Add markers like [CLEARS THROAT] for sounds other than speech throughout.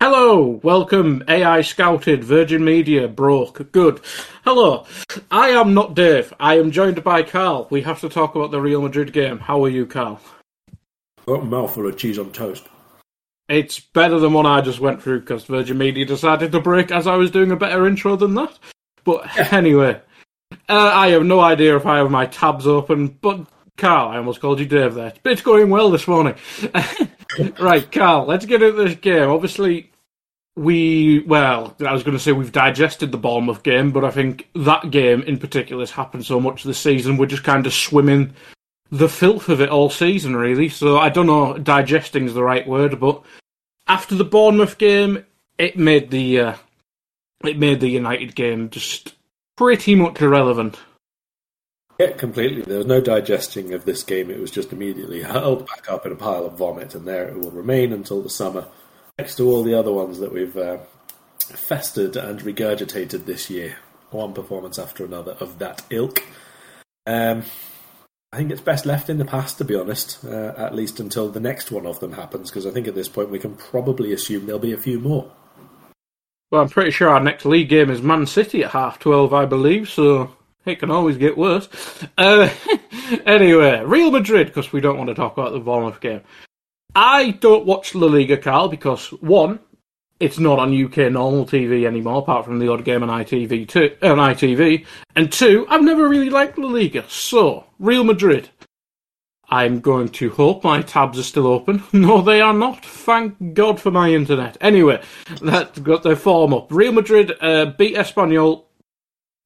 Hello, welcome. AEye scouted, Virgin Media broke. Good. Hello, I am not Dave. I am joined by Karl. We have to talk about the Real Madrid game. How are you, Karl? Got a mouthful of cheese on toast. It's better than one I just went through because Virgin Media decided to break as I was doing a better intro than that. But anyway, uh, I have no idea if I have my tabs open, but Karl, I almost called you Dave there. It's going well this morning. [LAUGHS] right, Karl, let's get into this game. Obviously, we, well, I was going to say we've digested the Bournemouth game, but I think that game in particular has happened so much this season, we're just kind of swimming the filth of it all season, really. So I don't know, digesting is the right word, but after the Bournemouth game, it made the, uh, it made the United game just pretty much irrelevant. Yeah, completely. There was no digesting of this game. It was just immediately [LAUGHS] hurled back up in a pile of vomit, and there it will remain until the summer, next to all the other ones that we've uh, festered and regurgitated this year. One performance after another of that ilk. Um, I think it's best left in the past, to be honest, uh, at least until the next one of them happens, because I think at this point we can probably assume there'll be a few more. Well, I'm pretty sure our next league game is Man City at half twelve, I believe. So it can always get worse. Uh, [LAUGHS] anyway, Real Madrid, because we don't want to talk about the Bournemouth game. I don't watch La Liga, Karl, because one, it's not on UK normal TV anymore, apart from the odd game on ITV. Two, on ITV, and two, I've never really liked La Liga. So, Real Madrid. I'm going to hope my tabs are still open. [LAUGHS] No, they are not. Thank God for my internet. Anyway, that got their form up. Real Madrid uh, beat Espanyol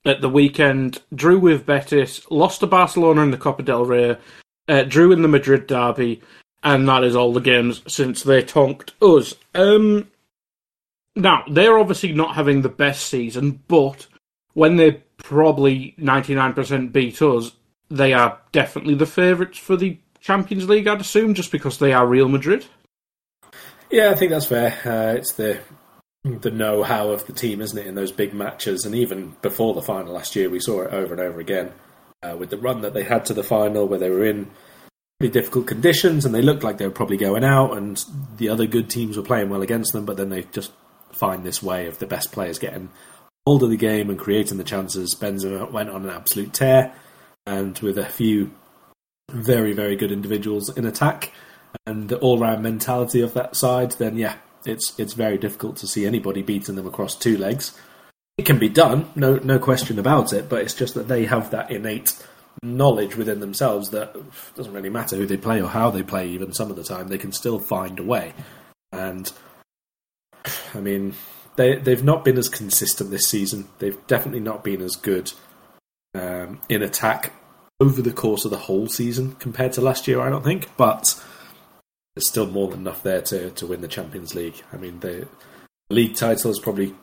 at the weekend, drew with Betis, lost to Barcelona in the Copa del Rey, uh, drew in the Madrid derby, and that is all the games since they tonked us. Um, now, they're obviously not having the best season, but when they probably 99% beat us, they are definitely the favourites for the Champions League, I'd assume, just because they are Real Madrid. Yeah, I think that's fair. Uh, it's the the know-how of the team, isn't it, in those big matches? And even before the final last year, we saw it over and over again uh, with the run that they had to the final, where they were in pretty difficult conditions and they looked like they were probably going out, and the other good teams were playing well against them. But then they just find this way of the best players getting hold of the game and creating the chances. Benzema went on an absolute tear, and with a few very, very good individuals in attack and the all-round mentality of that side, then yeah, it's it's very difficult to see anybody beating them across two legs. It can be done, no no question about it, but it's just that they have that innate knowledge within themselves that doesn't really matter who they play or how they play. Even some of the time, they can still find a way. And I mean, they they've not been as consistent this season. They've definitely not been as good um, in attack over the course of the whole season compared to last year. I don't think, but there's still more than enough there to, to win the Champions League. I mean, the league title has probably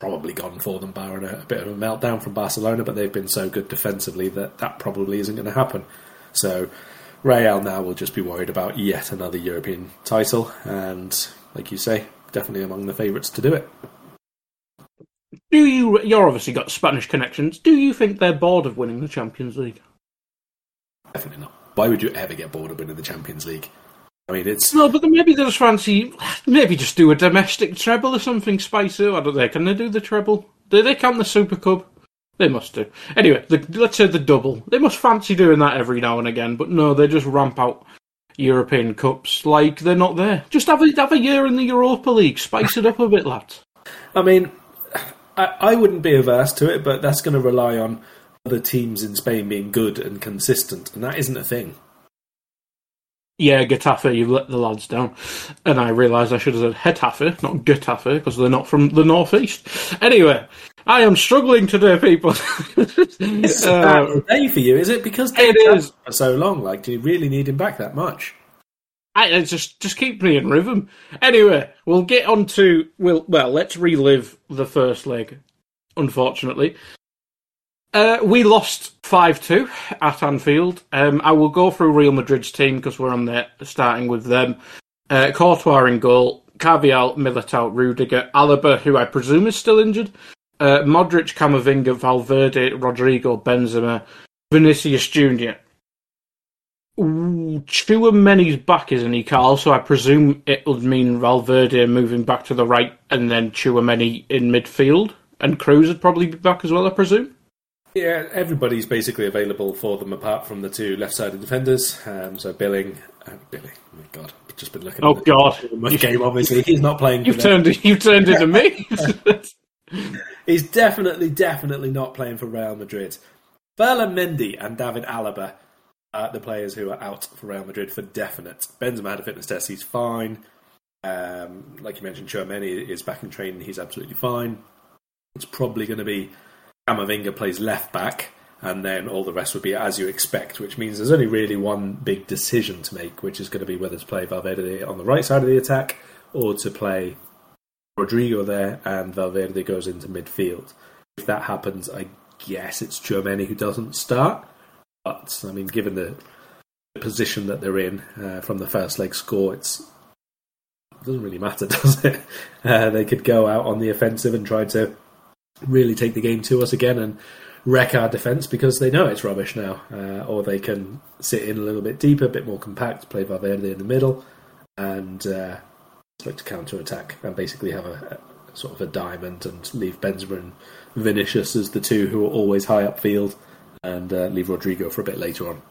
probably gone for them, barring a, a bit of a meltdown from Barcelona. But they've been so good defensively that that probably isn't going to happen. So Real now will just be worried about yet another European title, and like you say, definitely among the favourites to do it. Do you? You're obviously got Spanish connections. Do you think they're bored of winning the Champions League? Definitely not. Why would you ever get bored of winning the Champions League? I mean, it's No, but maybe they just fancy maybe just do a domestic treble or something spicy. I don't know. Can they do the treble? Do they count the Super Cup? They must do. Anyway, the, let's say the double. They must fancy doing that every now and again. But no, they just ramp out European Cups like they're not there. Just have a, have a year in the Europa League. Spice it up a bit, lads. I mean, I, I wouldn't be averse to it, but that's going to rely on other teams in Spain being good and consistent, and that isn't a thing. Yeah, Getafe, you've let the lads down. And I realised I should have said Getafe, not Getafe, because they're not from the northeast. Anyway, I am struggling today, people. [LAUGHS] It's a uh, bad day for you, is it? Because it is for so long. Like, do you really need him back that much? I, I just just keep me in rhythm. Anyway, we'll get on to we'll well, let's relive the first leg. Unfortunately, uh, we lost five two at Anfield. Um, I will go through Real Madrid's team because we're on there, starting with them. Uh, Courtois in goal, Carvajal, Militao, Rudiger, Alaba, who I presume is still injured, uh, Modric, Camavinga, Valverde, Rodrygo, Benzema, Vinicius Junior. Tchouameni's back, isn't he, Karl? So I presume it would mean Valverde moving back to the right and then Tchouameni in midfield. And Kroos would probably be back as well, I presume. Yeah, everybody's basically available for them apart from the two left-sided defenders. Um, so Billing, uh, Billing, oh my God, I've just been looking. Oh, at God. [LAUGHS] the game. Obviously, he's not playing. You've turned you've turned into me. [LAUGHS] [LAUGHS] He's definitely, definitely not playing for Real Madrid. Ferland Mendy and David Alaba are the players who are out for Real Madrid for definite. Benzema had a fitness test; he's fine. Um, like you mentioned, Tchouameni is back in training; he's absolutely fine. It's probably going to be Camavinga plays left back, and then all the rest would be as you expect, which means there's only really one big decision to make, which is going to be whether to play Valverde on the right side of the attack or to play Rodrygo there and Valverde goes into midfield. If that happens, I guess it's Tchouameni who doesn't start. But I mean, given the, the position that they're in uh, from the first leg score, it's it doesn't really matter, [LAUGHS] does it? Uh, they could go out on the offensive and try to really take the game to us again and wreck our defence because they know it's rubbish now. Uh, or they can sit in a little bit deeper, a bit more compact, play Valverde in the middle, and uh, look to counter attack and basically have a, a sort of a diamond and leave Benzema and Vinicius as the two who are always high upfield and uh, leave Rodrygo for a bit later on.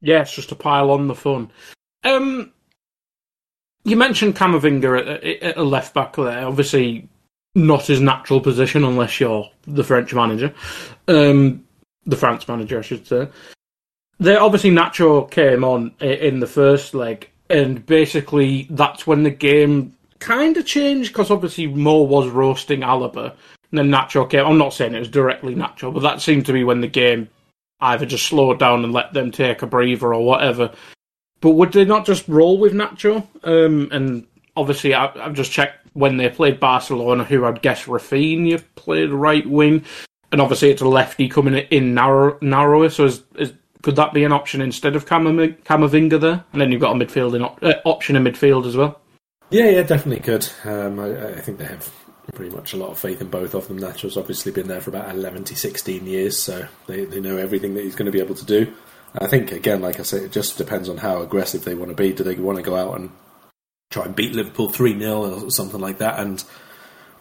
yes, just to pile on the fun. Um, you mentioned Camavinga at, at, at a left back there. Obviously, not his natural position unless you're the French manager, um, the France manager, I should say. They obviously Nacho came on in the first leg, and basically that's when the game kind of changed because obviously Mo was roasting Alaba, and then Nacho came. I'm not saying it was directly Nacho, but that seemed to be when the game either just slowed down and let them take a breather or whatever. But would they not just roll with Nacho? Um, and obviously, I, I've just checked when they played Barcelona, who I'd guess Raphinha played right wing, and obviously it's a lefty coming in narrow, narrower. So is, is, could that be an option instead of Camavinga there? And then you've got a midfield in uh, option in midfield as well. Yeah, yeah, definitely could. Um, I, I think they have pretty much a lot of faith in both of them. Nacho's obviously been there for about 11 to 16 years, so they, they know everything that he's going to be able to do. I think, again, like I say, it just depends on how aggressive they want to be. Do they want to go out and try and beat Liverpool 3 0 or something like that and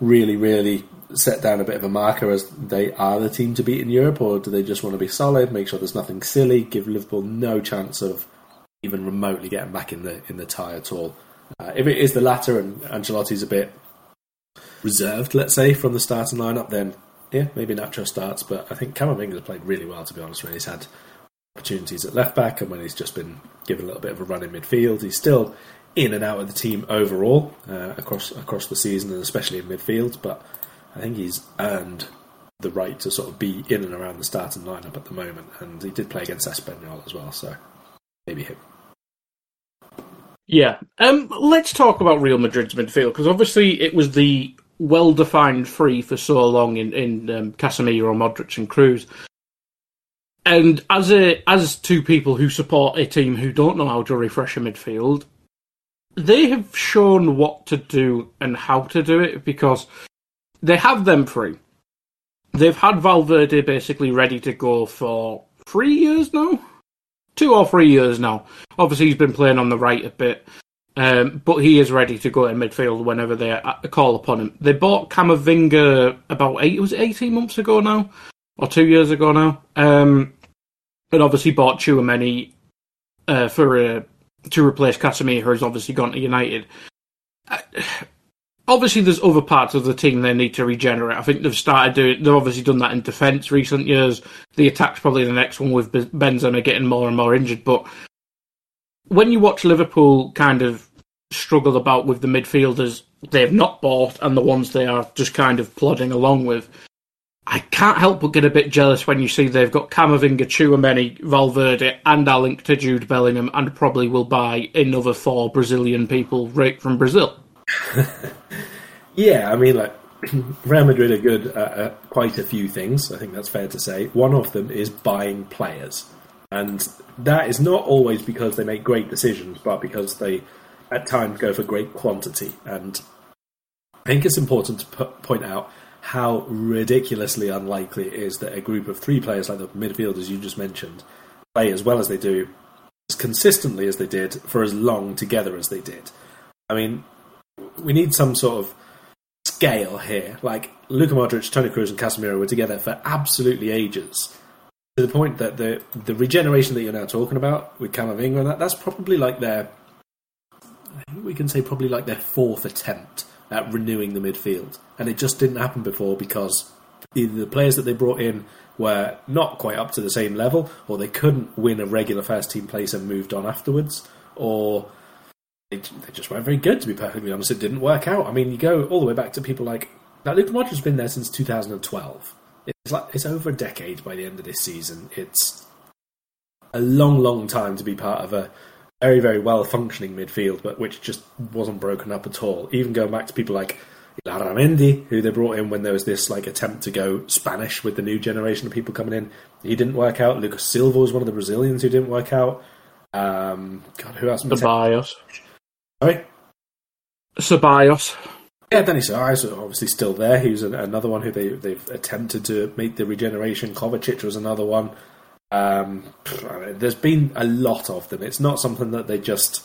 really, really set down a bit of a marker as they are the team to beat in Europe, or do they just want to be solid, make sure there's nothing silly, give Liverpool no chance of even remotely getting back in the in the tie at all? Uh, if it is the latter and Ancelotti's a bit reserved, let's say, from the starting lineup, then yeah, maybe Nacho starts. But I think Camavinga's played really well, to be honest, when he's had opportunities at left back and when he's just been given a little bit of a run in midfield. He's still in and out of the team overall uh, across across the season and especially in midfield. But I think he's earned the right to sort of be in and around the starting lineup at the moment. And he did play against Espanyol as well, so maybe him. Yeah. Um, let's talk about Real Madrid's midfield because obviously it was the well-defined three for so long in in um, Casemiro, Modric, and Kroos. And as a as two people who support a team who don't know how to refresh a midfield, they have shown what to do and how to do it because they have them free. They've had Valverde basically ready to go for three years now, two or three years now. Obviously, he's been playing on the right a bit, um, but he is ready to go in midfield whenever they call upon him. They bought Camavinga about eight, was it eighteen months ago now, or two years ago now, um, and obviously bought Tchouameni uh, for uh, to replace Casemiro, who's obviously gone to United. Obviously there's other parts of the team they need to regenerate. I think they've started doing. They've obviously done that in defence recent years. The attack's probably the next one with Benzema getting more and more injured. But when you watch Liverpool kind of struggle about with the midfielders they've not bought and the ones they are just kind of plodding along with. I can't help but get a bit jealous when you see they've got Camavinga, Tchouameni, Valverde, and a link to Jude Bellingham, and probably will buy another four Brazilian people right from Brazil. [LAUGHS] yeah, I mean, like [CLEARS THROAT] Real Madrid are good at, at quite a few things. I think that's fair to say. One of them is buying players, and that is not always because they make great decisions, but because they at times go for great quantity. And I think it's important to point out how ridiculously unlikely it is that a group of three players like the midfielders you just mentioned play as well as they do, as consistently as they did, for as long together as they did. I mean, we need some sort of scale here. Like Luka Modric, Toni Kroos, and Casemiro were together for absolutely ages. To the point that the the regeneration that you're now talking about with Camavinga and that that's probably like their I think we can say probably like their fourth attempt at renewing the midfield, and it just didn't happen before because either the players that they brought in were not quite up to the same level, or they couldn't win a regular first team place and moved on afterwards, or they, they just weren't very good. To be perfectly honest, it didn't work out. I mean, you go all the way back to people like now. Luka Modric's been there since 2012. It's like it's over a decade by the end of this season. It's a long, long time to be part of a very, very well functioning midfield, but which just wasn't broken up at all. Even going back to people like Larramendi, who they brought in when there was this like attempt to go Spanish with the new generation of people coming in, he didn't work out. Lucas Silva was one of the Brazilians who didn't work out. Um, God, who else? Ceballos. Sorry, Ceballos. Yeah, Danny Suarez obviously still there. He was another one who they they've attempted to make the regeneration. Kovacic was another one. Um, there's been a lot of them. It's not something that they just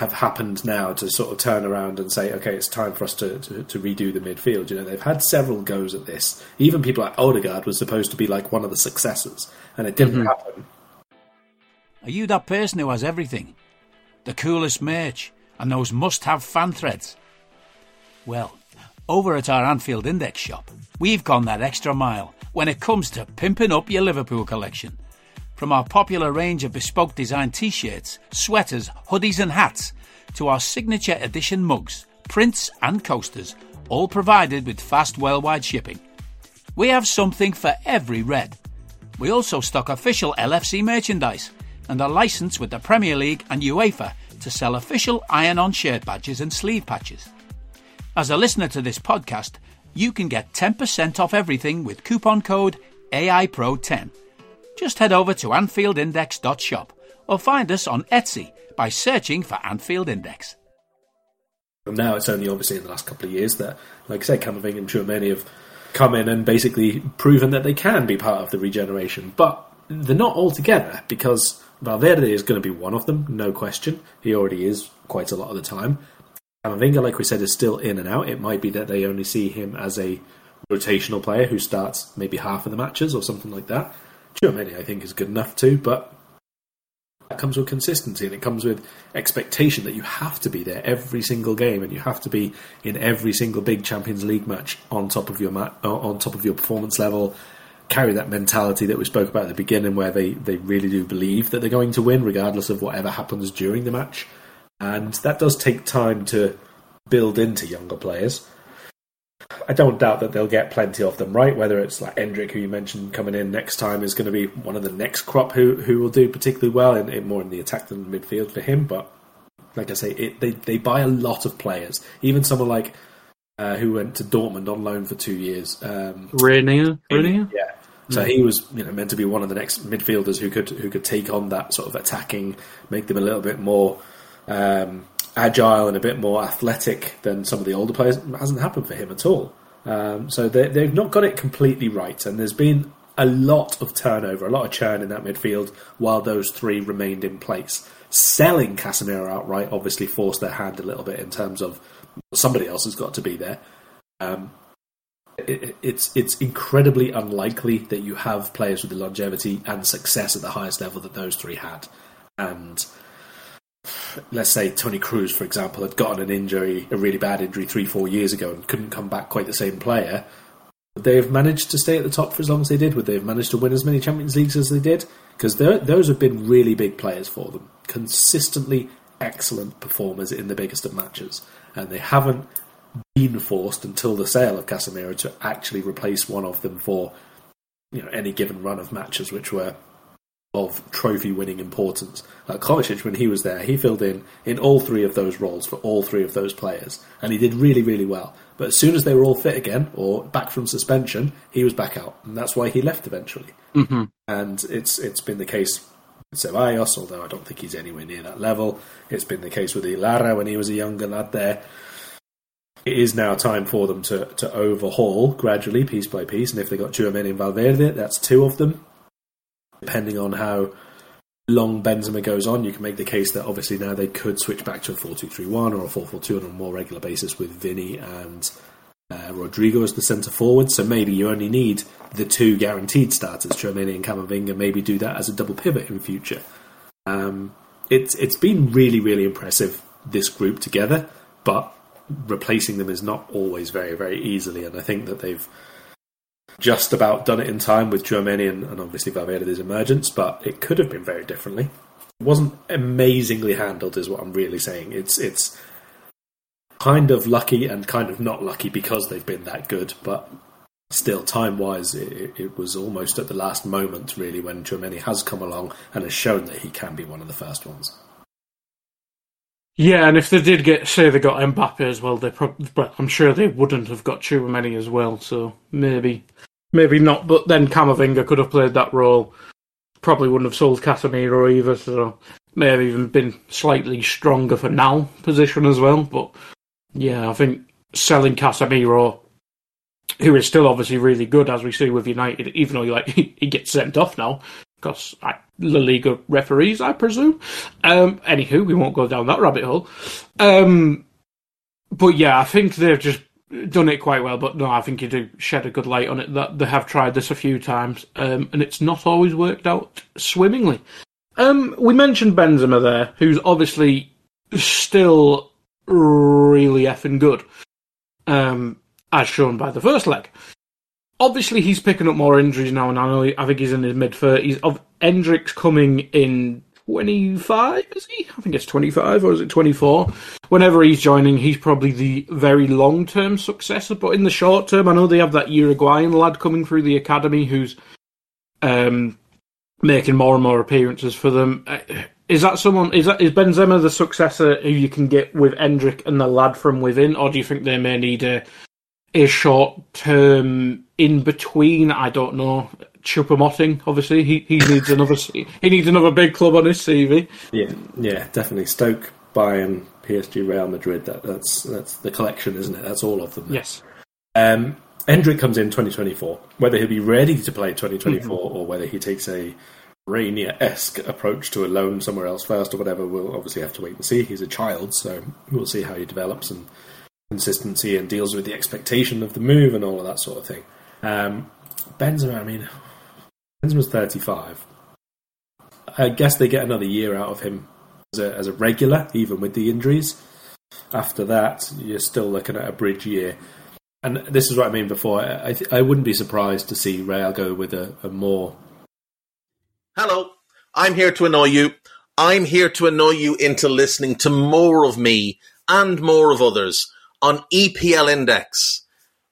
have happened now to sort of turn around and say, okay, it's time for us to, to, to, redo the midfield. You know, they've had several goes at this. Even people like Odegaard was supposed to be like one of the successors, and it didn't mm-hmm. happen. Are you that person who has everything? The coolest merch and those must-have fan threads? Well, over at our Anfield Index shop, we've gone that extra mile when it comes to pimping up your Liverpool collection. From our popular range of bespoke design t shirts, sweaters, hoodies, and hats, to our signature edition mugs, prints, and coasters, all provided with fast worldwide shipping. We have something for every red. We also stock official LFC merchandise and are licensed with the Premier League and UEFA to sell official iron on shirt badges and sleeve patches. As a listener to this podcast, you can get 10% off everything with coupon code AIPRO10. Just head over to AnfieldIndex.shop or find us on Etsy by searching for Anfield Index. Now it's only obviously in the last couple of years that, like I said, Camavinga and Tchouameni have come in and basically proven that they can be part of the regeneration. But they're not all together because Valverde is going to be one of them, no question. He already is quite a lot of the time. Camavinga, like we said, is still in and out. It might be that they only see him as a rotational player who starts maybe half of the matches or something like that. Tchouameni, I think, is good enough too, but that comes with consistency and it comes with expectation that you have to be there every single game and you have to be in every single big Champions League match on top of your ma- uh, on top of your performance level. Carry that mentality that we spoke about at the beginning, where they, they really do believe that they're going to win, regardless of whatever happens during the match and that does take time to build into younger players. I don't doubt that they'll get plenty of them right. Whether it's like Endrick, who you mentioned coming in next time, is going to be one of the next crop who who will do particularly well in, in more in the attack than the midfield for him. But like I say, it, they they buy a lot of players. Even someone like uh, who went to Dortmund on loan for two years, um, Reinier, yeah. So he was, you know, meant to be one of the next midfielders who could who could take on that sort of attacking, make them a little bit more um, agile and a bit more athletic than some of the older players. Hasn't happened for him at all. Um, so they, they've not got it completely right, and there's been a lot of turnover, a lot of churn in that midfield while those three remained in place. Selling Casemiro outright obviously forced their hand a little bit in terms of somebody else has got to be there. Um, it, it's it's incredibly unlikely that you have players with the longevity and success at the highest level that those three had, and let's say Toni Kroos, for example, had gotten an injury, a really bad injury, three, four years ago, and couldn't come back quite the same player, would they have managed to stay at the top for as long as they did? Would they have managed to win as many Champions Leagues as they did? Because those have been really big players for them, consistently excellent performers in the biggest of matches, and they haven't been forced until the sale of Casemiro to actually replace one of them for you know any given run of matches, which were of trophy winning importance. Like Kovacic, when he was there, he filled in in all three of those roles for all three of those players, and he did really, really well. But as soon as they were all fit again or back from suspension, he was back out, and that's why he left eventually. Mm-hmm. And it's it's been the case with Ceballos, although I don't think he's anywhere near that level. It's been the case with Ilara when he was a younger lad there. It is now time for them to, to overhaul gradually, piece by piece. And if they got Tchouameni in Valverde, that's two of them depending on how long Benzema goes on, you can make the case that obviously now they could switch back to a 4 2 3 1 or a 4 4 2 on a more regular basis with Vinny and uh, Rodrygo as the centre forward. So maybe you only need the two guaranteed starters, Tchouameni and Camavinga, maybe do that as a double pivot in future. Um, it's it's been really really impressive this group together, but replacing them is not always very very easily, and I think that they've just about done it in time with Tchouameni and, and obviously Valverde's emergence, but it could have been very differently. It wasn't amazingly handled, is what I'm really saying. It's it's kind of lucky and kind of not lucky because they've been that good, but still, time wise, it, it, was almost at the last moment, really, when Tchouameni has come along and has shown that he can be one of the first ones. Yeah, and if they did get, say, they got Mbappe as well, they probably, but I'm sure they wouldn't have got Tchouameni as well. So maybe Maybe not, but then Camavinga could have played that role. Probably wouldn't have sold Casemiro either, so may have even been slightly stronger for now position as well. But yeah, I think selling Casemiro, who is still obviously really good as we see with United, even though he, like [LAUGHS] he gets sent off now because La Liga referees, I presume. Um, anywho, we won't go down that rabbit hole. Um, but yeah, I think they've just done it quite well, but no, I think you do shed a good light on it that they have tried this a few times, um, and it's not always worked out swimmingly. Um, we mentioned Benzema there, who's obviously still really effing good, um, as shown by the first leg. Obviously, he's picking up more injuries now, and I know I think he's in his mid thirties. Of Endrick's coming in 25, is he? I think it's 25, or is it 24? Whenever he's joining, he's probably the very long term successor. But in the short term, I know they have that Uruguayan lad coming through the academy who's um, making more and more appearances for them. Uh, is that someone? Is that is Benzema the successor who you can get with Endrick and the lad from within, or do you think they may need a a short term in between? I don't know. Choupo-Moting, obviously, he, he needs another he needs another big club on his CV. Yeah, yeah, definitely. Stoke, Bayern, PSG, Real Madrid. That, that's that's the collection, isn't it? That's all of them. Yes. Um, Endrick comes in 2024. Whether he'll be ready to play 2024 mm-hmm. or whether he takes a Reinier esque approach to a loan somewhere else first or whatever, we'll obviously have to wait and see. He's a child, so we'll see how he develops and consistency and deals with the expectation of the move and all of that sort of thing. Um, Benzema, I mean, Benzema's 35. I guess they get another year out of him as a, as a regular, even with the injuries. After that, you're still looking at a bridge year. And this is what I mean before. I, th- I wouldn't be surprised to see Real go with a, a more. Hello, I'm here to annoy you. I'm here to annoy you into listening to more of me and more of others on EPL Index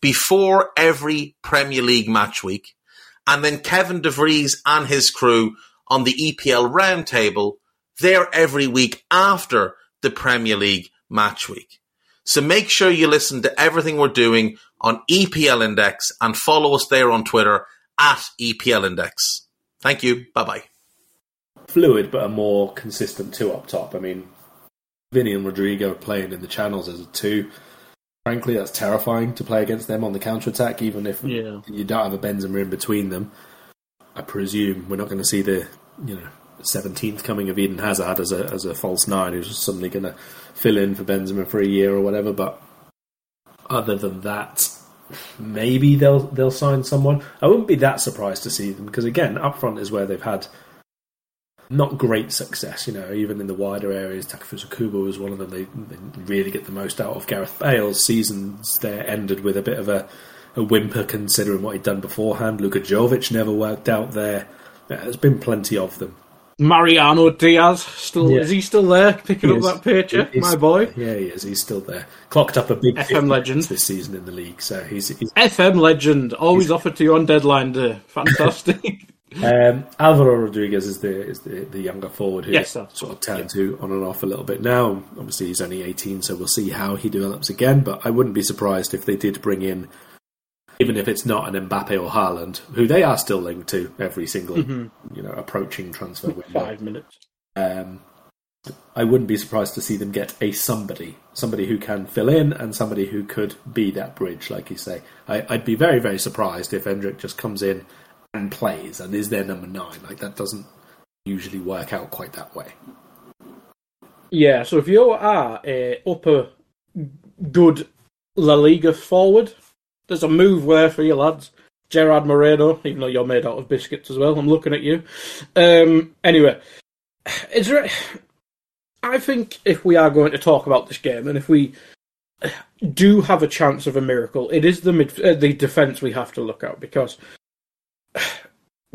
before every Premier League match week. And then Kevin De DeVries and his crew on the EPL roundtable, there every week after the Premier League match week. So make sure you listen to everything we're doing on EPL Index and follow us there on Twitter at EPL Index. Thank you. Bye bye. Fluid, but a more consistent two up top. I mean, Vinny and Rodrygo playing in the channels as a two. Frankly, that's terrifying to play against them on the counter attack, even if Yeah. you don't have a Benzema in between them. I presume we're not going to see the you know seventeenth coming of Eden Hazard as a as a false nine who's suddenly going to fill in for Benzema for a year or whatever. But other than that, maybe they'll they'll sign someone. I wouldn't be that surprised to see them because again, up front is where they've had not great success. You know, even in the wider areas, Takefusa Kubo was one of them. They, they really get the most out of Gareth Bale's seasons. There ended with a bit of a, a whimper considering what he'd done beforehand. Luka Jovic never worked out there. Yeah, there's been plenty of them. Mariano Diaz still Yeah. is he still there picking He up is. that paycheck, He's- my boy? Yeah, he is. He's still there. Clocked up a big FM legend. this season in the league. So he's, he's FM legend, always offered to you on deadline day. Fantastic. [LAUGHS] Um, Alvaro Rodriguez is the is the, the younger forward who Yes, sort of turned to on and off a little bit now. Obviously, he's only 18, so we'll see how he develops again. But I wouldn't be surprised if they did bring in, even if it's not an Mbappe or Haaland, who they are still linked to every single you know approaching transfer window. Five minutes. Um, I wouldn't be surprised to see them get a somebody, somebody who can fill in and somebody who could be that bridge, like you say. I, I'd be very, very surprised if Endrick just comes in and plays and is their number nine. Like that doesn't usually work out quite that way. Yeah, so if you are a upper good La Liga forward, there's a move there for you lads. Gerard Moreno, even though you're made out of biscuits as well, I'm looking at you. Um, anyway, is there? I think if we are going to talk about this game, and if we do have a chance of a miracle, it is the mid, uh, the defense we have to look at because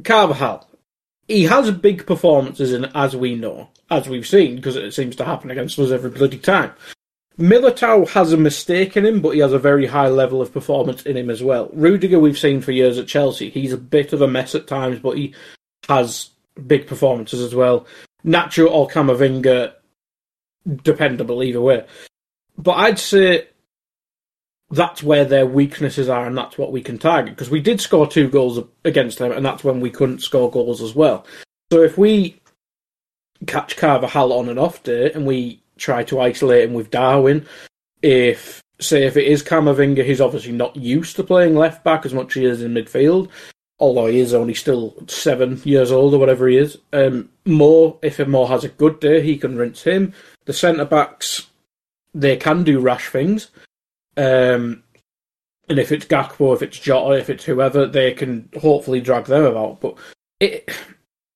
Carvajal, he has big performances in as we know, as we've seen, because it seems to happen against us every bloody time. Militao has a mistake in him, but he has a very high level of performance in him as well. Rudiger, we've seen for years at Chelsea. He's a bit of a mess at times, but he has big performances as well. Nacho or Camavinga, dependable either way. But I'd say that's where their weaknesses are, and that's what we can target. Because we did score two goals against them, and that's when we couldn't score goals as well. So if we catch Carvajal on an off day and we try to isolate him with Darwin, if say if it is Camavinga, he's obviously not used to playing left back as much as he is in midfield. Although he is only still seven years old or whatever he is. Um, Moore, if Moore has a good day, he can rinse him. The centre backs, they can do rash things. Um, and if it's Gakpo, if it's Jota, if it's whoever, they can hopefully drag them about. But it,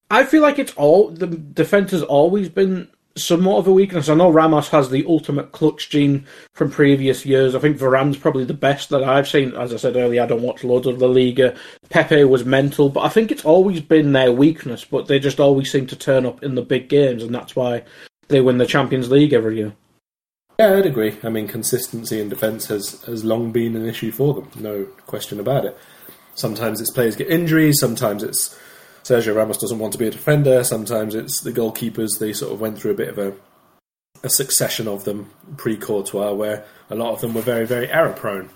I feel like it's all the defense has always been somewhat of a weakness. I know Ramos has the ultimate clutch gene from previous years. I think Varane's probably the best that I've seen. As I said earlier, I don't watch loads of La Liga. Pepe was mental, but I think it's always been their weakness. But they just always seem to turn up in the big games, and that's why they win the Champions League every year. Yeah, I'd agree. I mean, consistency in defence has, has long been an issue for them, no question about it. Sometimes it's players get injuries, sometimes it's Sergio Ramos doesn't want to be a defender, sometimes it's the goalkeepers. They sort of went through a bit of a, a succession of them pre Courtois, where a lot of them were very, very error prone.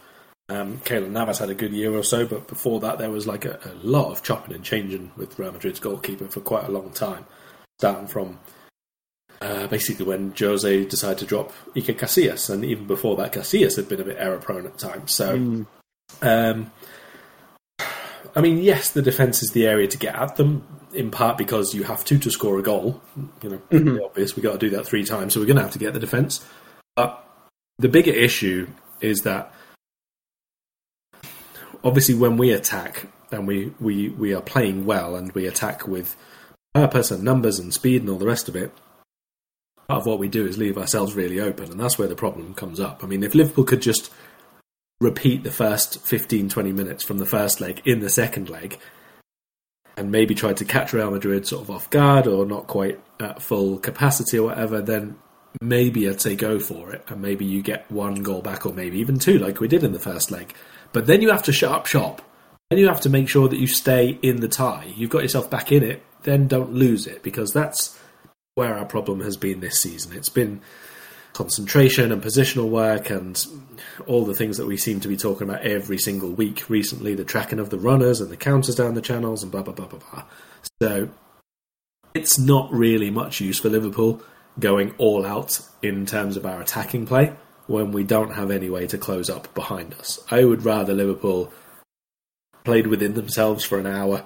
Um, Keylor Navas had a good year or so, but before that, there was like a, a lot of chopping and changing with Real Madrid's goalkeeper for quite a long time, starting from uh, basically when Jose decided to drop Iker Casillas, and even before that, Casillas had been a bit error prone at times. So, um, I mean, yes, the defense is the area to get at them. In part because you have to to score a goal. You know, pretty obvious. We got to do that three times, so we're going to have to get the defense. But the bigger issue is that obviously when we attack and we, we, we are playing well and we attack with purpose and numbers and speed and all the rest of it, part of what we do is leave ourselves really open, and that's where the problem comes up. I mean, if Liverpool could just repeat the first 15, 20 minutes from the first leg in the second leg, and maybe try to catch Real Madrid sort of off guard or not quite at full capacity or whatever, then maybe I'd say go for it, and maybe you get one goal back or maybe even two, like we did in the first leg. But then you have to shut up shop. Then you have to make sure that you stay in the tie. You've got yourself back in it, then don't lose it, because that's where our problem has been this season. It's been concentration and positional work and all the things that we seem to be talking about every single week recently the tracking of the runners and the counters down the channels and blah blah blah blah blah. So it's not really much use for Liverpool going all out in terms of our attacking play when we don't have any way to close up behind us. I would rather Liverpool played within themselves for an hour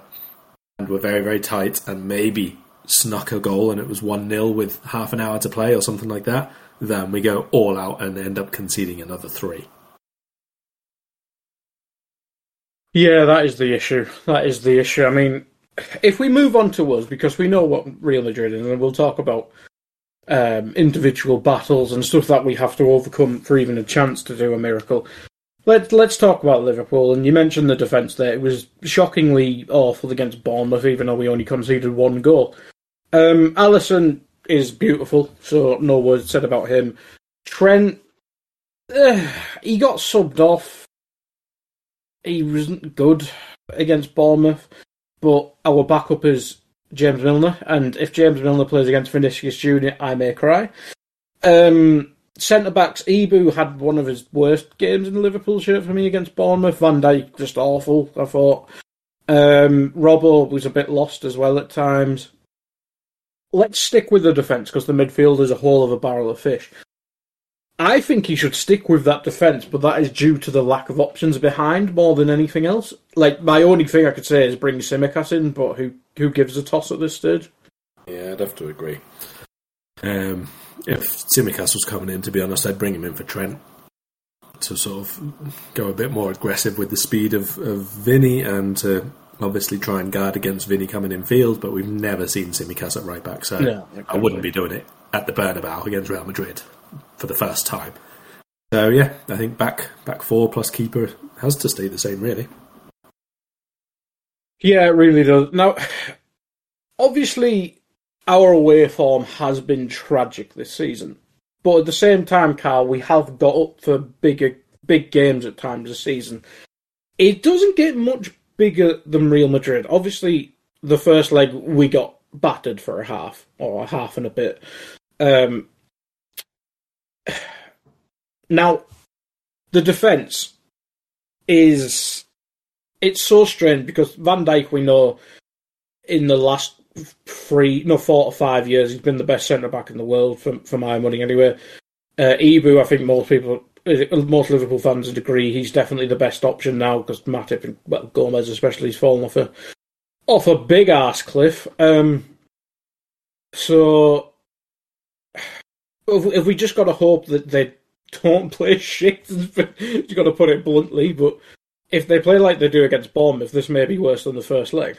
and were very, very tight and maybe snuck a goal and it was 1 0 with half an hour to play or something like that, then we go all out and end up conceding another three. Yeah, that is the issue. That is the issue. I mean, if we move on to us, because we know what Real Madrid is, and we'll talk about um, individual battles and stuff that we have to overcome for even a chance to do a miracle. Let's let's talk about Liverpool. And you mentioned the defence there; it was shockingly awful against Bournemouth, even though we only conceded one goal. Um, Alisson is beautiful, so no words said about him. Trent, uh, he got subbed off. He wasn't good against Bournemouth, but our backup is James Milner, and if James Milner plays against Vinicius Junior, I may cry. Um, Centre backs, Ibou had one of his worst games in the Liverpool shirt for me against Bournemouth. Van Dijk just awful, I thought. Um, Robbo was a bit lost as well at times. Let's stick with the defence because the midfield is a whole of a barrel of fish. I think he should stick with that defence, but that is due to the lack of options behind more than anything else. Like my only thing I could say is bring Tsimikas in, but who who gives a toss at this stage? Yeah, I'd have to agree. Um, if Tsimikas was coming in, to be honest, I'd bring him in for Trent to sort of go a bit more aggressive with the speed of, of Vinny and to obviously try and guard against Vinny coming in field. But we've never seen Tsimikas at right back, so No, I wouldn't be doing it at the Bernabeu against Real Madrid for the first time. So yeah, I think back back four plus keeper has to stay the same, really. Yeah, it really does. Now, obviously, our away form has been tragic this season, but at the same time, Karl, we have got up for bigger, big games at times this season. It doesn't get much bigger than Real Madrid. Obviously, the first leg we got battered for a half or a half and a bit. Um, now, the defense is it's so strange because Van Dijk, we know, in the last three, no, four or five years, he's been the best centre back in the world for for my money. Anyway, uh, Ibou, I think most people, most Liverpool fans would agree he's definitely the best option now because Matip and well Gomez especially has fallen off a off a big ass cliff. Um, so if, if we just got to hope that they don't [LAUGHS] play shit, you got to put it bluntly, but if they play like they do against Bournemouth, this may be worse than the first leg.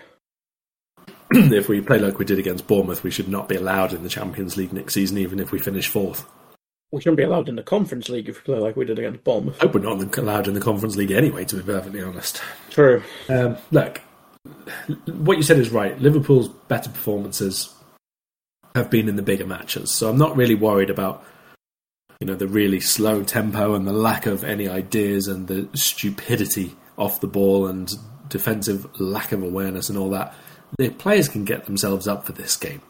[CLEARS THROAT] if we play like we did against Bournemouth, we should not be allowed in the Champions League next season, even if we finish fourth. We shouldn't be allowed in the Conference League if we play like we did against Bournemouth. I hope we're not allowed in the Conference League anyway, to be perfectly honest. True. Um, look, what you said is right. Liverpool's better performances have been in the bigger matches, so I'm not really worried about you know the really slow tempo and the lack of any ideas and the stupidity off the ball and defensive lack of awareness and all that. The players can get themselves up for this game.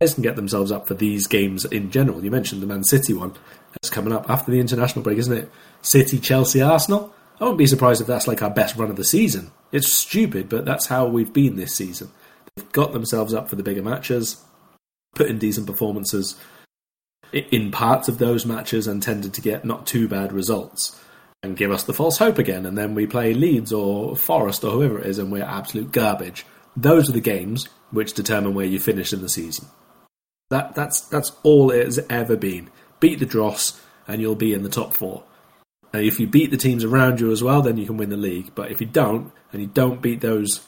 Can get themselves up for these games in general. You mentioned the Man City one that's coming up after the international break, isn't it? City, Chelsea, Arsenal. I wouldn't be surprised if that's like our best run of the season. It's stupid, but that's how we've been this season. They've got themselves up for the bigger matches, put in decent performances in parts of those matches, and tended to get not too bad results and give us the false hope again. And then we play Leeds or Forest or whoever it is, and we're absolute garbage. Those are the games which determine where you finish in the season. That that's that's all it has ever been. Beat the dross, and you'll be in the top four. Now, if you beat the teams around you as well, then you can win the league. But if you don't, and you don't beat those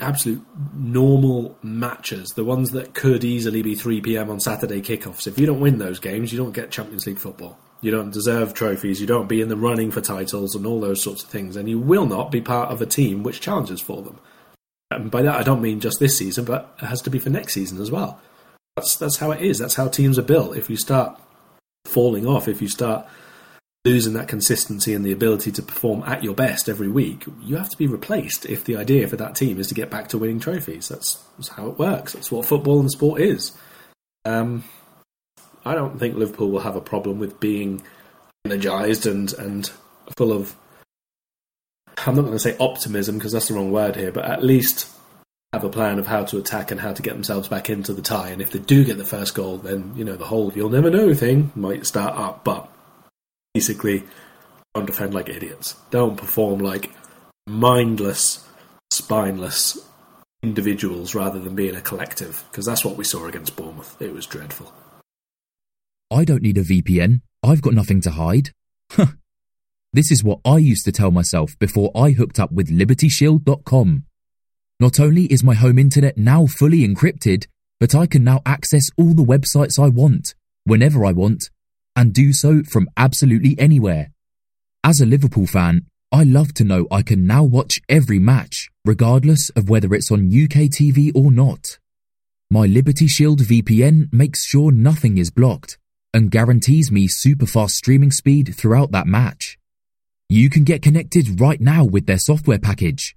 absolute normal matches, the ones that could easily be 3 p.m. on Saturday kickoffs, if you don't win those games, you don't get Champions League football. You don't deserve trophies, you don't be in the running for titles and all those sorts of things, and you will not be part of a team which challenges for them. And by that, I don't mean just this season, but it has to be for next season as well. That's that's how it is. That's how teams are built. If you start falling off, if you start losing that consistency and the ability to perform at your best every week, you have to be replaced if the idea for that team is to get back to winning trophies. That's, that's how it works. That's what football and sport is. Um, I don't think Liverpool will have a problem with being energized and, and full of. I'm not going to say optimism because that's the wrong word here, but at least have a plan of how to attack and how to get themselves back into the tie. And if they do get the first goal, then you know the whole "you'll never know" thing might start up. But basically, don't defend like idiots. Don't perform like mindless, spineless individuals rather than being a collective. Because that's what we saw against Bournemouth. It was dreadful. I don't need a VPN. I've got nothing to hide. this is what I used to tell myself before I hooked up with LibertyShield.com. Not only is my home internet now fully encrypted, but I can now access all the websites I want, whenever I want, and do so from absolutely anywhere. As a Liverpool fan, I love to know I can now watch every match, regardless of whether it's on UK TV or not. My Liberty Shield VPN makes sure nothing is blocked and guarantees me super fast streaming speed throughout that match. You can get connected right now with their software package,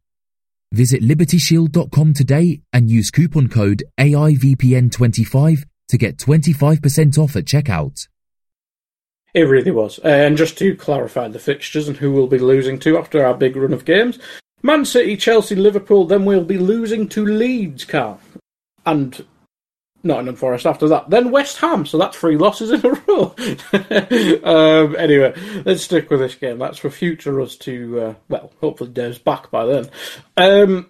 Visit libertyshield.com today and use coupon code AIVPN25 to get 25% off at checkout. It really was. Uh, and just to clarify the fixtures and who we'll be losing to after our big run of games Man City, Chelsea, Liverpool, then we'll be losing to Leeds, Karl. And Nottingham Forest after that. Then West Ham, so that's three losses in a row. [LAUGHS] um, anyway, let's stick with this game. That's for future us to, uh, well, hopefully Dave's back by then. Um,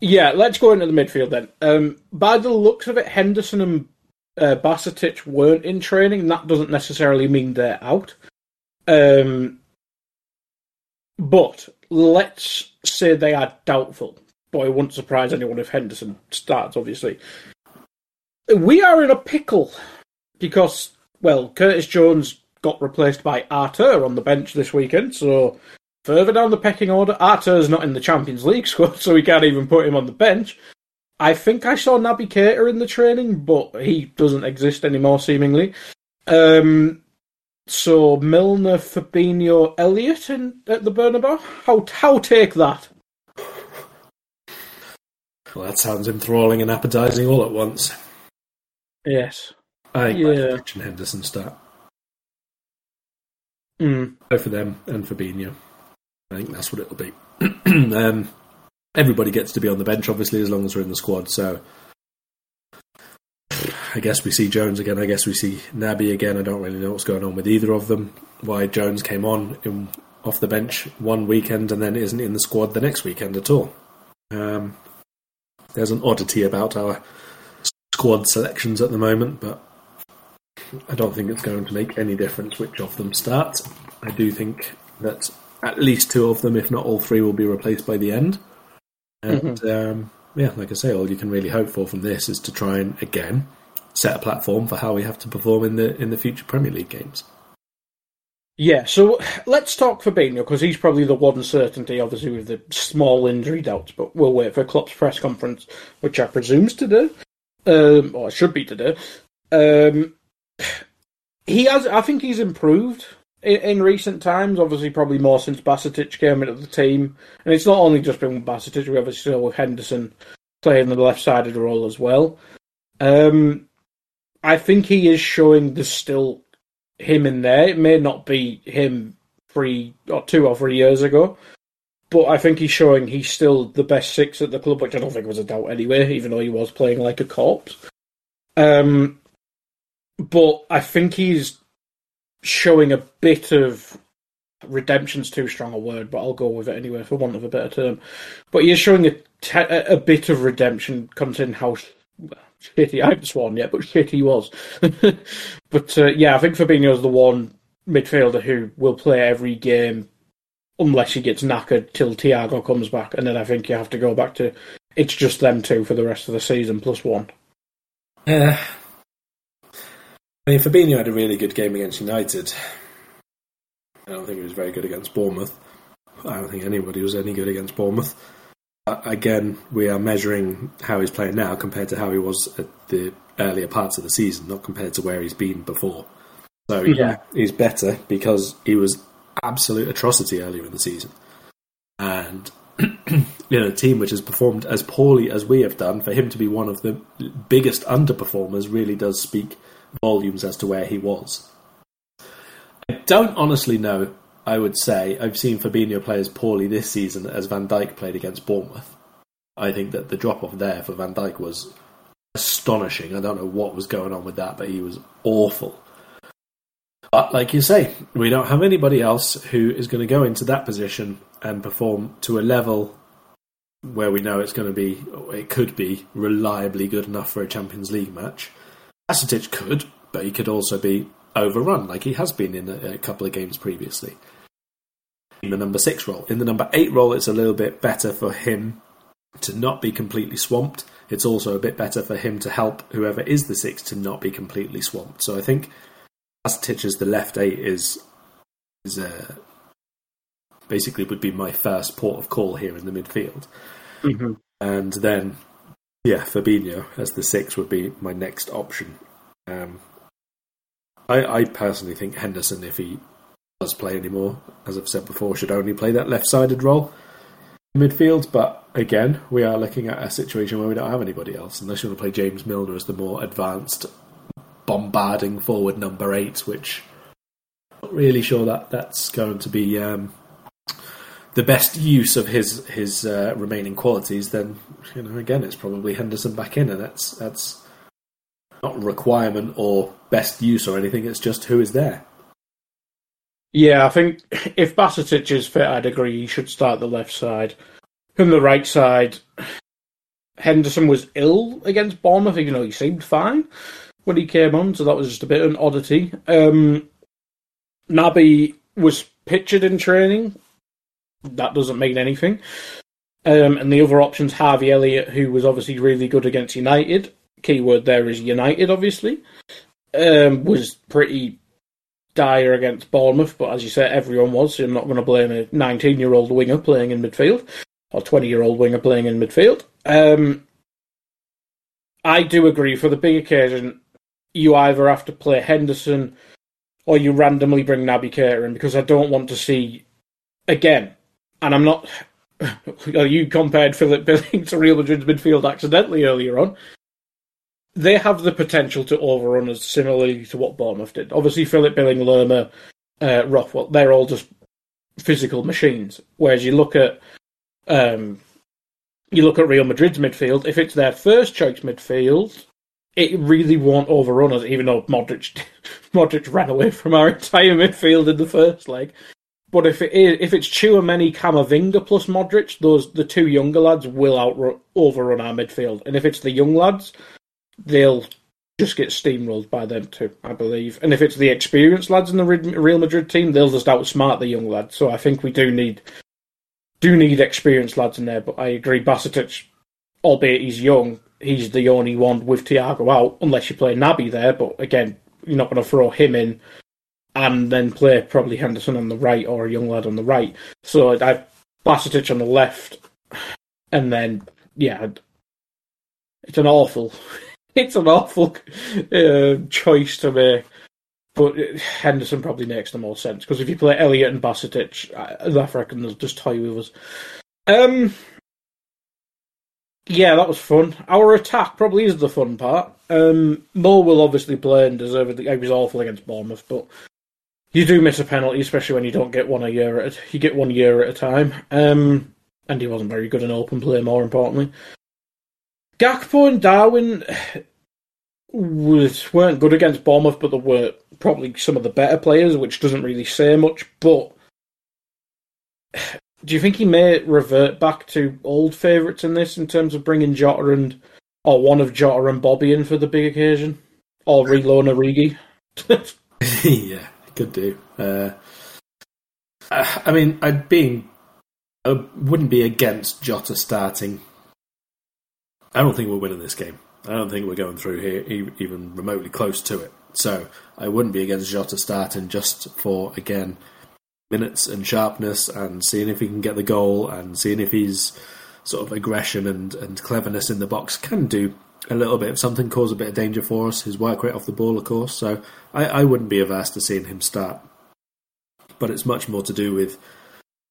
yeah, let's go into the midfield then. Um, by the looks of it, Henderson and uh, weren't in training. That doesn't necessarily mean they're out. Um, but let's say they are doubtful. But it wouldn't surprise anyone if Henderson starts, obviously. We are in a pickle because, well, Curtis Jones got replaced by Arthur on the bench this weekend, so further down the pecking order, Arthur's not in the Champions League [LAUGHS] squad, so we can't even put him on the bench. I think I saw Naby Keita in the training, but he doesn't exist anymore, seemingly. Um, so Milner, Fabinho, Elliott in, at the Bernabeu. How how take that? Well, that sounds enthralling and appetising all at once. Yes. I think Yeah. yeah. Henderson start. Mm. Both for them and for Fabinho. I think that's what it'll be. [CLEARS THROAT] um, everybody gets to be on the bench, obviously, as long as we're in the squad. So I guess we see Jones again. I guess we see Naby again. I don't really know what's going on with either of them. Why Jones came on in, off the bench one weekend and then isn't in the squad the next weekend at all. Um, there's an oddity about our squad selections at the moment, but I don't think it's going to make any difference which of them start. I do think that at least two of them, if not all three, will be replaced by the end. And um, yeah, like I say, all you can really hope for from this is to try and again set a platform for how we have to perform in the in the future Premier League games. Yeah, so let's talk Fabinho because he's probably the one certainty, obviously, with the small injury doubts. But we'll wait for Klopp's press conference, which I presume's today, um, or should be today. Um, he has, I think, he's improved in, in recent times. Obviously, probably more since Bajcetic came into the team, and it's not only just been with. We obviously still with Henderson playing the left-sided role as well. Um, I think he is showing there's still him in there. It may not be him three or two or three years ago, but I think he's showing he's still the best six at the club, which I don't think was a doubt anyway, even though he was playing like a corpse. Um, but I think he's showing a bit of redemption's too strong a word, but I'll go with it anyway for want of a better term. But he is showing a, te- a bit of redemption, considering how shitty I haven't sworn yet, but shitty he was. [LAUGHS] but uh, yeah, I think Fabinho's the one midfielder who will play every game unless he gets knackered till Thiago comes back, and then I think you have to go back to it's just them two for the rest of the season plus one. Yeah. I mean, Fabinho had a really good game against United. I don't think he was very good against Bournemouth. I don't think anybody was any good against Bournemouth. Uh, again, we are measuring how he's playing now compared to how he was at the earlier parts of the season, not compared to where he's been before. So yeah, he's better because he was absolute atrocity earlier in the season, and [CLEARS THROAT] you know, a team which has performed as poorly as we have done, for him to be one of the biggest underperformers really does speak volumes as to where he was. I don't honestly know. I would say I've seen Fabinho play as poorly this season as Van Dijk played against Bournemouth. I think that the drop off there for Van Dijk was astonishing. I don't know what was going on with that, but he was awful. But like you say, we don't have anybody else who is going to go into that position and perform to a level where we know it's going to be, it could be reliably good enough for a Champions League match. Bajcetic could, but he could also be overrun, like he has been in a, a couple of games previously. In the number six role. In the number eight role, it's a little bit better for him to not be completely swamped. It's also a bit better for him to help whoever is the six to not be completely swamped. So I think Bajcetic as the left eight is is uh, basically would be my first port of call here in the midfield, Mm-hmm. and then yeah, Fabinho as the six would be my next option. Um, I, I personally think Henderson, if he does play anymore, as I've said before, should only play that left-sided role in midfield. But again, we are looking at a situation where we don't have anybody else, unless you want to play James Milner as the more advanced, bombarding forward number eight, which I'm not really sure that that's going to be um, the best use of his his uh, remaining qualities. Then you know, again, it's probably Henderson back in, and that's that's not requirement or best use or anything. It's just who is there. Yeah, I think if Bajcetic is fit, I'd agree he should start the left side. From the right side, Henderson was ill against Bournemouth, even though he seemed fine when he came on, so that was just a bit of an oddity. Um, Naby was pictured in training. That doesn't mean anything. Um, and the other option's Harvey Elliott, who was obviously really good against United. Keyword there is United, obviously. Um, was pretty dire against Bournemouth, but as you say, everyone was. So I'm not going to blame a 19 year old winger playing in midfield or 20 year old winger playing in midfield. Um, I do agree for the big occasion, you either have to play Henderson or you randomly bring Naby Keita in because I don't want to see again. And I'm not. [LAUGHS] You compared Philip Billing to Real Madrid's midfield accidentally earlier on. They have the potential to overrun us similarly to what Bournemouth did. Obviously, Philip Billing, Lerma, uh, Rothwell, they're all just physical machines. Whereas you look at um, you look at Real Madrid's midfield. If it's their first choice midfield, it really won't overrun us. Even though Modric [LAUGHS] Modric ran away from our entire midfield in the first leg. But if it is, if it's Tchouameni, Camavinga plus Modric, those the two younger lads will outrun, overrun our midfield. And if it's the young lads, they'll just get steamrolled by them too, I believe. And if it's the experienced lads in the Real Madrid team, they'll just outsmart the young lads. So I think we do need do need experienced lads in there. But I agree, Bajcetic, albeit he's young, he's the only one with Thiago out, unless you play Naby there. But again, you're not going to throw him in and then play probably Henderson on the right or a young lad on the right. So I've Bajcetic on the left, and then yeah, it's an awful, [LAUGHS] it's an awful uh, choice to make. But Henderson probably makes the most sense because if you play Elliott and Bajcetic, I, I reckon they'll just toy with us. Um, yeah, that was fun. Our attack probably is the fun part. Um, Mo will obviously play and deservedly. He was awful against Bournemouth, but you do miss a penalty, especially when you don't get one a year at you get one year at a time. Um, and he wasn't very good in open play. More importantly, Gakpo and Darwin was weren't good against Bournemouth, but they were probably some of the better players, which doesn't really say much. But do you think he may revert back to old favourites in this in terms of bringing Jota and or one of Jota and Bobby in for the big occasion, or reloan Origi? [LAUGHS] [LAUGHS] yeah, could do. Uh, I mean, I'd be, I wouldn't be against Jota starting. I don't think we're winning this game. I don't think we're going through here even remotely close to it. So I wouldn't be against Jota starting just for again minutes and sharpness and seeing if he can get the goal and seeing if he's sort of aggression and, and cleverness in the box, can do a little bit of something, cause a bit of danger for us. His work rate off the ball, of course. So I, I wouldn't be averse to seeing him start. But it's much more to do with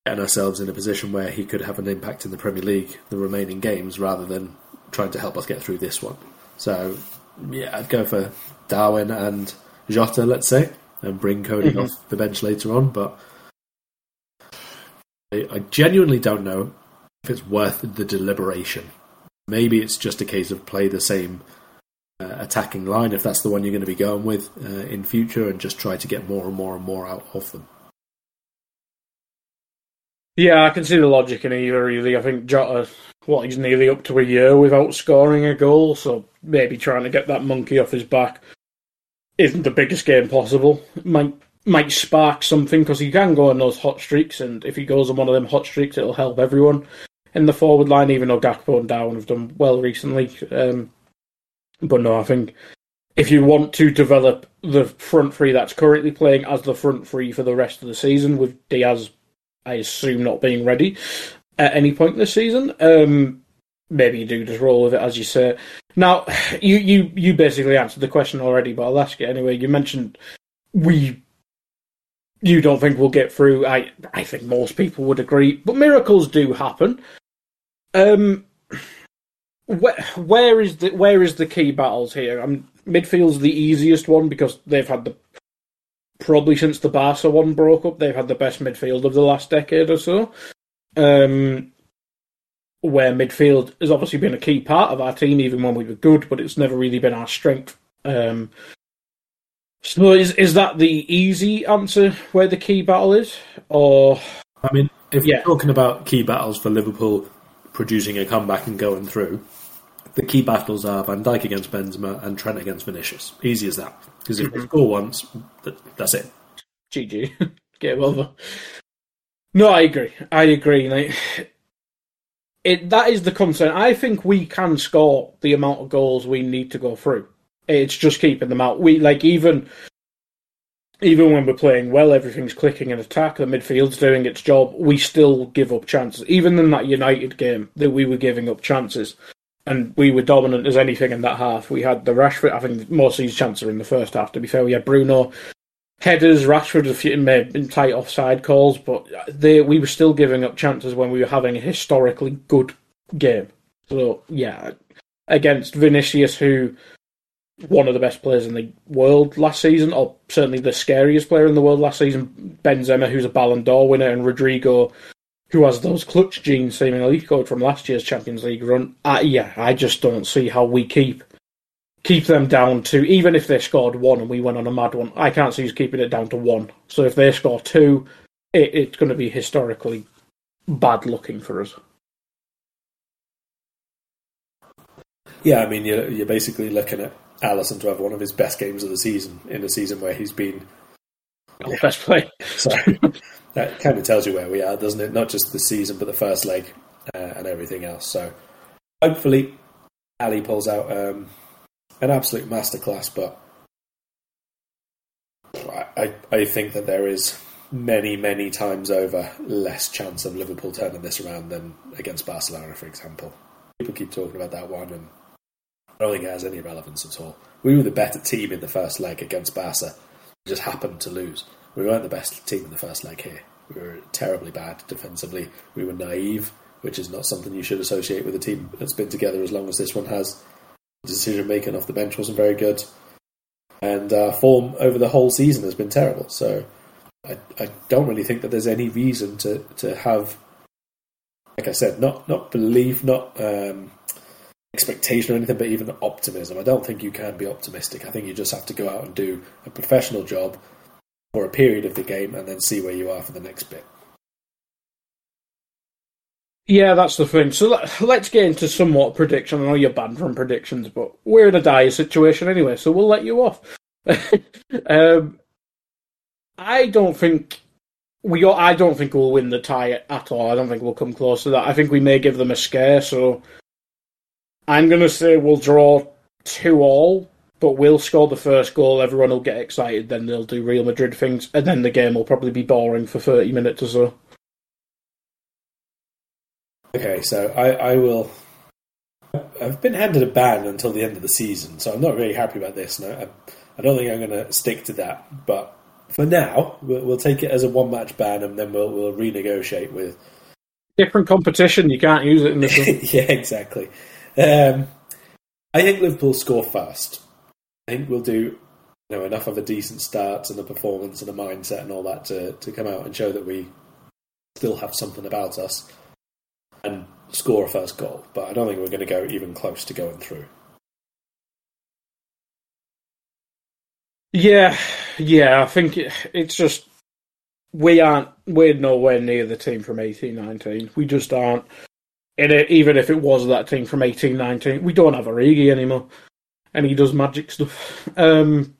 getting ourselves in a position where he could have an impact in the Premier League, the remaining games, rather than trying to help us get through this one. So yeah, I'd go for Darwin and Jota, let's say, and bring Cody mm-hmm. off the bench later on. But I, genuinely don't know if it's worth the deliberation. Maybe it's just a case of play the same uh, attacking line if that's the one you're going to be going with uh, in future, and just try to get more and more and more out of them. Yeah, I can see the logic in either. Really, I think Jota, what he's nearly up to a year without scoring a goal, so maybe trying to get that monkey off his back isn't the biggest game possible. Might might spark something because he can go on those hot streaks, and if he goes on one of them hot streaks, it'll help everyone in the forward line. Even though Gakpo and Darwin have done well recently, um, but no, I think if you want to develop the front three that's currently playing as the front three for the rest of the season, with Diaz, I assume not being ready at any point this season, um, maybe you do just roll with it as you say. Now, [SIGHS] you you you basically answered the question already, but I'll ask it anyway. You mentioned we. You don't think we'll get through? I I think most people would agree, but miracles do happen. Um, where where is the where is the key battles here? I'm midfield's the easiest one because they've had the probably since the Barca one broke up, they've had the best midfield of the last decade or so. Um, where midfield has obviously been a key part of our team, even when we were good, but it's never really been our strength. Um, so is is that the easy answer where the key battle is, or I mean, if yeah. we're talking about key battles for Liverpool producing a comeback and going through, the key battles are Van Dijk against Benzema and Trent against Vinicius. Easy as that. Because if mm-hmm. we score once, that's it. GG, [LAUGHS] game over. No, I agree. I agree. Like, it that is the concern. I think we can score the amount of goals we need to go through. It's just keeping them out. We like even even when we're playing well, everything's clicking in attack. The midfield's doing its job. We still give up chances. Even in that United game, that we were giving up chances, and we were dominant as anything in that half. We had the Rashford. I think most of these chances are in the first half. To be fair, we had Bruno headers. Rashford a few in tight offside calls, but they we were still giving up chances when we were having a historically good game. So yeah, against Vinicius, who one of the best players in the world last season, or certainly the scariest player in the world last season, Benzema, who's a Ballon d'Or winner, and Rodrygo, who has those clutch genes seemingly from last year's Champions League run. Uh, yeah, I just don't see how we keep keep them down to even if they scored one and we went on a mad one. I can't see us keeping it down to one. So if they score two, it, it's going to be historically bad looking for us. Yeah, I mean you're you're basically looking at Alisson to have one of his best games of the season in a season where he's been yeah. best play. [LAUGHS] So that kind of tells you where we are, doesn't it? Not just the season, but the first leg uh, and everything else. So hopefully, Ali pulls out um, an absolute masterclass, but I, I think that there is many, many times over less chance of Liverpool turning this around than against Barcelona, for example. People keep talking about that one, and I don't think it has any relevance at all. We were the better team in the first leg against Barca. We just happened to lose. We weren't the best team in the first leg here. We were terribly bad defensively. We were naive, which is not something you should associate with a team that's been together as long as this one has decision making off the bench wasn't very good, and uh, form over the whole season has been terrible. So I, I don't really think that there's any reason to, to have, like I said, not not belief, not um, expectation or anything, but even optimism. I don't think you can be optimistic. I think you just have to go out and do a professional job for a period of the game and then see where you are for the next bit. Yeah, that's the thing. So let, us get into somewhat prediction. I know you're banned from predictions, but we're in a dire situation anyway, so we'll let you off. [LAUGHS] um, I don't think we. I don't think we'll win the tie at all. I don't think we'll come close to that. I think we may give them a scare. So I'm going to say we'll draw two all, but we'll score the first goal. Everyone will get excited. Then they'll do Real Madrid things, and then the game will probably be boring for 30 minutes or so. Okay, so I, I will. I've been handed a ban until the end of the season, so I'm not really happy about this. No, I, I don't think I'm going to stick to that. But for now, we'll, we'll take it as a one match ban, and then we'll we'll renegotiate with. Different competition, you can't use it in this [LAUGHS] one. yeah, exactly. Um, I think Liverpool score first. I think we'll do you know enough of a decent start and a performance and a mindset and all that to to come out and show that we still have something about us and score a first goal. But I don't think we're going to go even close to going through. Yeah, yeah, I think it, it's just we aren't we're nowhere near the team from eighteen nineteen. We just aren't. And it, even if it was that team from eighteen nineteen, we don't have Origi anymore, and he does magic stuff. Um,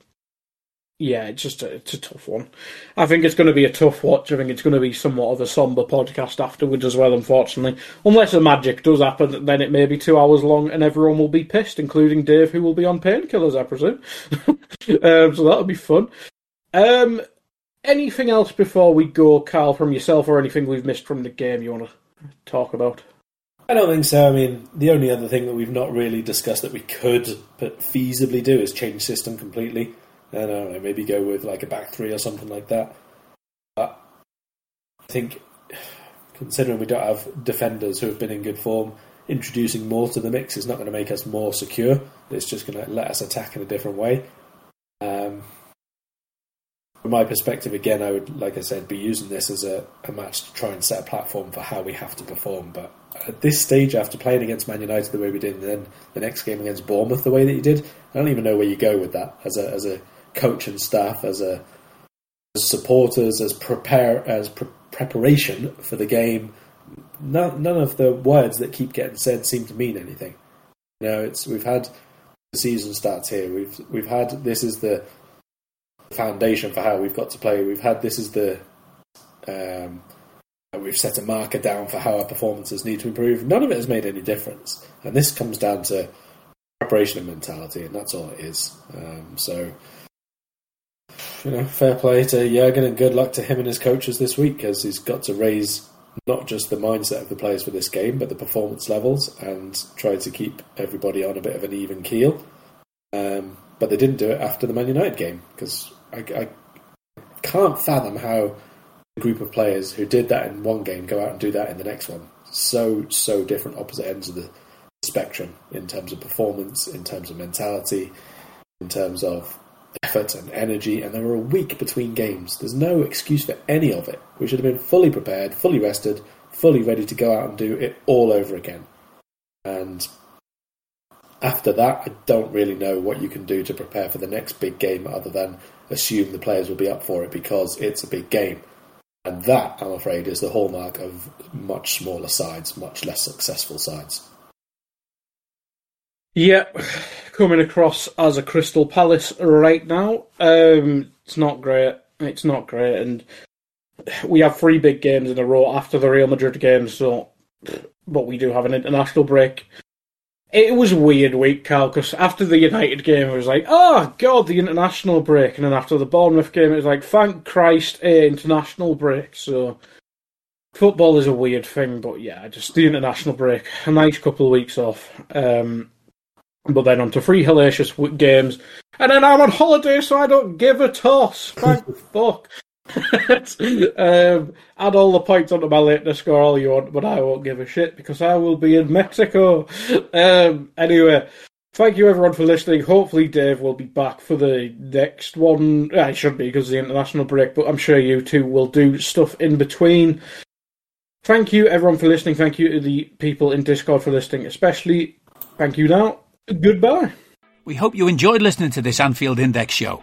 yeah, it's just a, it's a tough one. I think it's going to be a tough watch. I think it's going to be somewhat of a somber podcast afterwards as well. Unfortunately, unless the magic does happen, then it may be two hours long, and everyone will be pissed, including Dave, who will be on painkillers, I presume. [LAUGHS] um, so that'll be fun. Um, anything else before we go, Karl, from yourself, or anything we've missed from the game you want to talk about? I don't think so. I mean, the only other thing that we've not really discussed that we could but feasibly do is change system completely. I don't know, maybe go with like a back three or something like that. But I think, considering we don't have defenders who have been in good form, introducing more to the mix is not going to make us more secure. It's just going to let us attack in a different way. From my perspective, again, I would, like I said, be using this as a, a match to try and set a platform for how we have to perform. But at this stage, after playing against Man United the way we did, and then the next game against Bournemouth the way that you did, I don't even know where you go with that as a as a coach and staff, as a as supporters, as prepare as pre- preparation for the game. None, none of the words that keep getting said seem to mean anything. You know, it's we've had the season starts here. We've we've had this is the foundation for how we've got to play. We've had this is the um, we've set a marker down for how our performances need to improve. None of it has made any difference, and this comes down to preparation and mentality, and that's all it is. Um, so, you know, fair play to Jurgen, and good luck to him and his coaches this week, as he's got to raise not just the mindset of the players for this game, but the performance levels, and try to keep everybody on a bit of an even keel. Um, but they didn't do it after the Man United game because I, I can't fathom how a group of players who did that in one game go out and do that in the next one. So so different, opposite ends of the spectrum in terms of performance, in terms of mentality, in terms of effort and energy. And there were a week between games. There's no excuse for any of it. We should have been fully prepared, fully rested, fully ready to go out and do it all over again. And after that, I don't really know what you can do to prepare for the next big game other than assume the players will be up for it because it's a big game. And that, I'm afraid, is the hallmark of much smaller sides, much less successful sides. Yep, coming across as a Crystal Palace right now. Um, it's not great. It's not great, and we have three big games in a row after the Real Madrid game. So, but we do have an international break. It was a weird week, Karl, because after the United game, it was like, oh, God, the international break. And then after the Bournemouth game, it was like, thank Christ, a international break. So, football is a weird thing, but yeah, just the international break. A nice couple of weeks off. Um, but then on to three hellacious games. And then I'm on holiday, so I don't give a toss. Thank [LAUGHS] fuck. [LAUGHS] um, add all the points onto my latest score all you want, but I won't give a shit because I will be in Mexico. Um, anyway, thank you everyone for listening. Hopefully, Dave will be back for the next one. I should be because of the international break, but I'm sure you two will do stuff in between. Thank you everyone for listening. Thank you to the people in Discord for listening, especially. Thank you now. Goodbye. We hope you enjoyed listening to this Anfield Index show.